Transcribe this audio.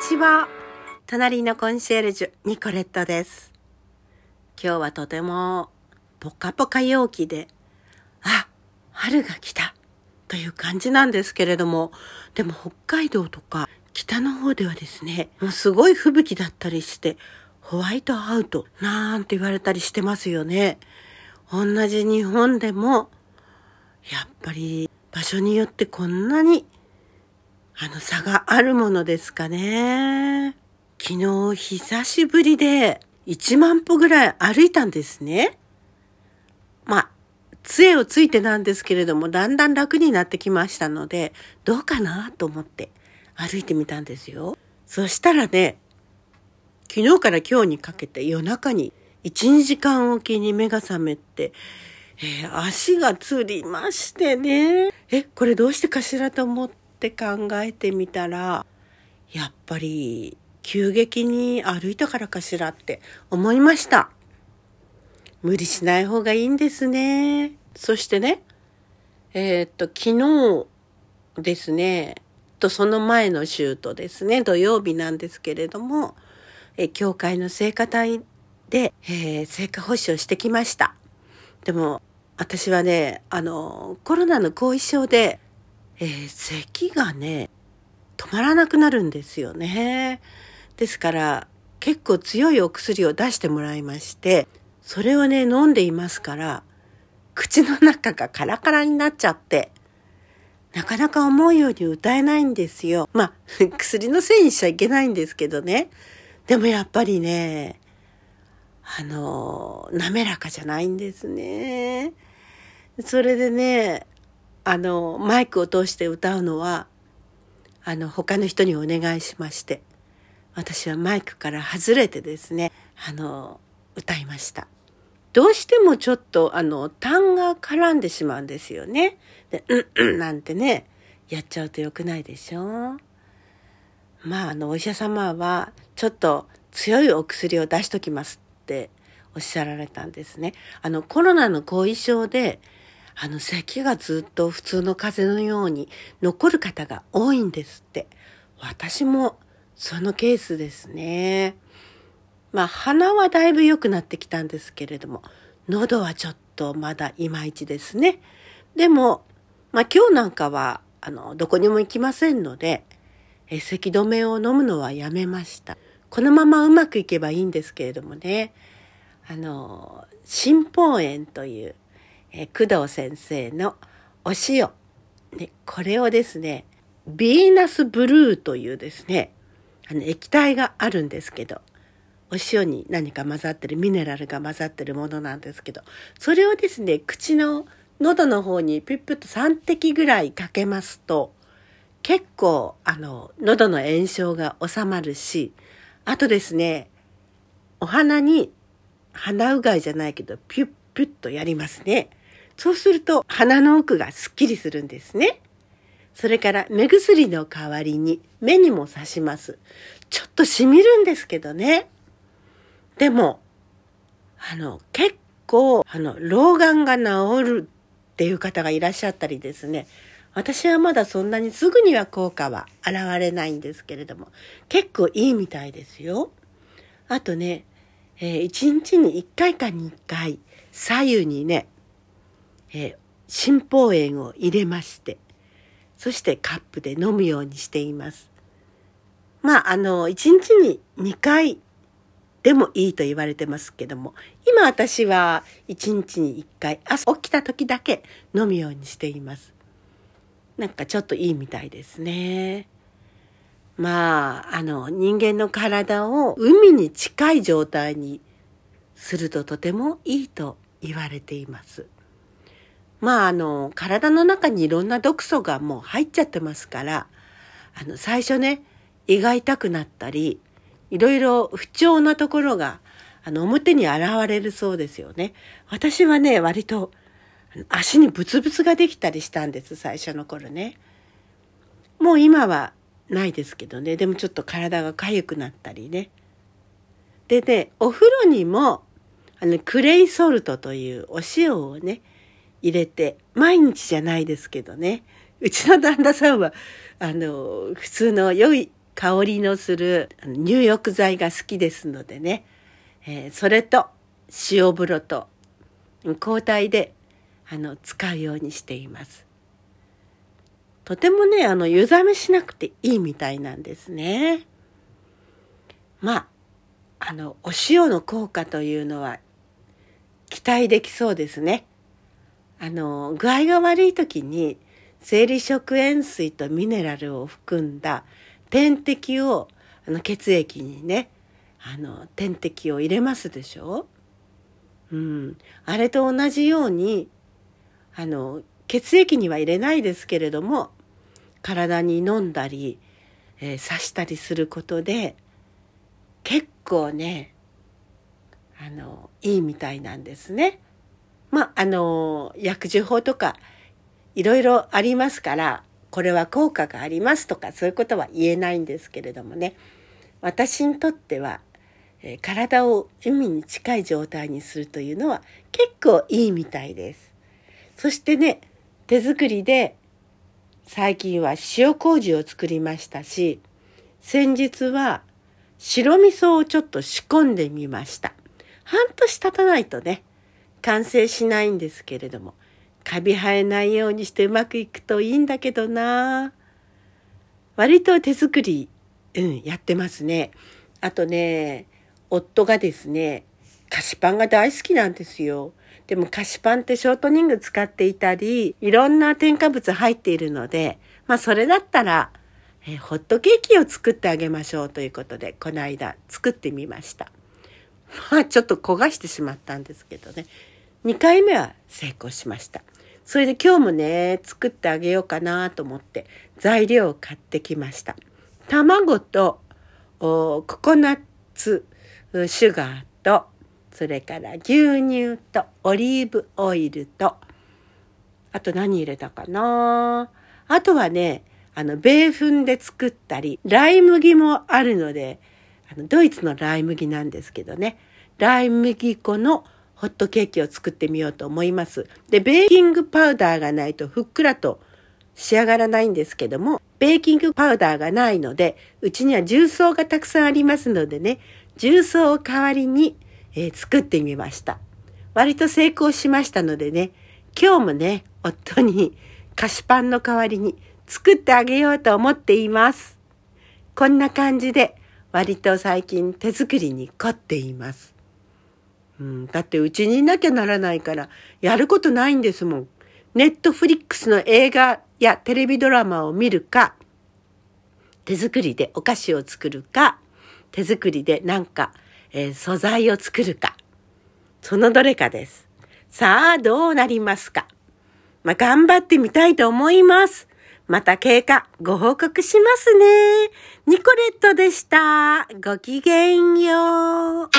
ちは。隣のコンシェルジュ、ニコレットです。今日はとてもポカポカ陽気で、あ、春が来たという感じなんですけれども、でも北海道とか北の方ではですね、もうすごい吹雪だったりして、ホワイトアウトなんて言われたりしてますよね。同じ日本でも、やっぱり場所によってこんなにあの差があるものですかね。昨日久しぶりで1万歩ぐらい歩いたんですね。まあ、杖をついてなんですけれども、だんだん楽になってきましたので、どうかなと思って歩いてみたんですよ。そしたらね、昨日から今日にかけて夜中に1、2時間おきに目が覚めて、えー足がつりましてね。え、これどうしてかしらと思っって考えてみたら、やっぱり急激に歩いたからかしらって思いました。無理しない方がいいんですね。そしてね、えーっと、昨日ですね、とその前の週とですね、土曜日なんですけれども、えー教会の聖歌隊で、えー聖歌奉仕をしてきました。でも、私はね、あの、コロナの後遺症で、えー咳がね、止まらなくなるんですよね。ですから、結構強いお薬を出してもらいまして、それをね、飲んでいますから、口の中がカラカラになっちゃって、なかなか思うように歌えないんですよ。まあ、薬のせいにしちゃいけないんですけどね。でもやっぱりね、あの、滑らかじゃないんですね。それでね、あの、マイクを通して歌うのは、あの、他の人にお願いしまして、私はマイクから外れてですね、あの、歌いました。どうしてもちょっと、あの、痰が絡んでしまうんですよね。で、うんうんなんてね、やっちゃうと良くないでしょうまあ、あの、お医者様は、ちょっと強いお薬を出しときますっておっしゃられたんですね。あの、コロナの後遺症で、あの、咳がずっと普通の風邪のように残る方が多いんですって。私もそのケースですね。まあ、鼻はだいぶ良くなってきたんですけれども、喉はちょっとまだいまいちですね。でも、まあ今日なんかは、あの、どこにも行きませんので、え咳止めを飲むのはやめました。このままうまくいけばいいんですけれどもね、あの、新方園という、え工藤先生のお塩、ね、これをですね、ビーナスブルーというですね、あの液体があるんですけど、お塩に何か混ざってる、ミネラルが混ざってるものなんですけど、それをですね、口の喉の方にピュッピュッと3滴ぐらいかけますと、結構、あの、喉の炎症が収まるし、あとですね、お鼻に鼻うがいじゃないけど、ピュッピュッとやりますね。そうすると、鼻の奥がすっきりするんですね。それから、目薬の代わりに目にも刺します。ちょっと染みるんですけどね。でも、あの、結構、あの、老眼が治るっていう方がいらっしゃったりですね。私はまだそんなにすぐには効果は現れないんですけれども、結構いいみたいですよ。あとね、えー1日に1回か2回、左右にね、えー、新方塩を入れまして、そしてカップで飲むようにしています。まあ、あの、1日に2回でもいいと言われてますけども、今私は1日に1回、朝起きた時だけ飲むようにしています。なんかちょっといいみたいですね。まあ、あの、人間の体を海に近い状態にするととてもいいと言われています。まあ、あの、体の中にいろんな毒素がもう入っちゃってますから、あの、最初ね、胃が痛くなったり、いろいろ不調なところが、あの、表に現れるそうですよね。私はね、割と、足にブツブツができたりしたんです、最初の頃ね。もう今はないですけどね。でもちょっと体が痒くなったりね。でね、お風呂にも、あの、クレイソルトというお塩をね、入れて、毎日じゃないですけどね。うちの旦那さんは、あの、普通の良い香りのする入浴剤が好きですのでね、えー、それと塩風呂と交代であの使うようにしています。とてもね、あの、湯冷めしなくていいみたいなんですね。まあ、あの、お塩の効果というのは期待できそうですね。あの、具合が悪い時に生理食塩水とミネラルを含んだ点滴をあの血液にね、あの、点滴を入れますでしょ？うん。あれと同じように、あの、血液には入れないですけれども、体に飲んだり、えー、刺したりすることで、結構ね、あの、いいみたいなんですね。まあ、あの、薬事法とか、いろいろありますから、これは効果がありますとか、そういうことは言えないんですけれどもね。私にとっては、え、体を海に近い状態にするというのは結構いいみたいです。そしてね、手作りで最近は塩麹を作りましたし、先日は白味噌をちょっと仕込んでみました。半年経たないとね、完成しないんですけれども、カビ生えないようにしてうまくいくといいんだけどな割と手作り、うん、やってますね。あとね、夫がですね、菓子パンが大好きなんですよ。でも菓子パンってショートニング使っていたり、いろんな添加物入っているので、まあそれだったら、えホットケーキを作ってあげましょうということで、この間作ってみました。まあちょっと焦がしてしまったんですけどね。2回目は成功しました。それで今日もね、作ってあげようかなと思って材料を買ってきました。卵とココナッツシュガーとそれから牛乳とオリーブオイルとあと何入れたかなあとはね、あの、米粉で作ったり、ライ麦もあるので、あのドイツのライ麦なんですけどね、ライ麦粉のホットケーキを作ってみようと思います。で、ベーキングパウダーがないとふっくらと仕上がらないんですけども、ベーキングパウダーがないので、うちには重曹がたくさんありますのでね、重曹を代わりに、えー、作ってみました。割と成功しましたのでね、今日もね、夫に菓子パンの代わりに作ってあげようと思っています。こんな感じで割と最近手作りに凝っています。うん、だってうちにいなきゃならないから、やることないんですもん。ネットフリックスの映画やテレビドラマを見るか、手作りでお菓子を作るか、手作りでなんか、えー、素材を作るか。そのどれかです。さあ、どうなりますか。まあ、頑張ってみたいと思います。また経過ご報告しますね。ニコレットでした。ごきげんよう。